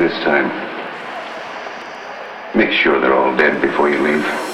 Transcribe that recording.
this time. Make sure they're all dead before you leave.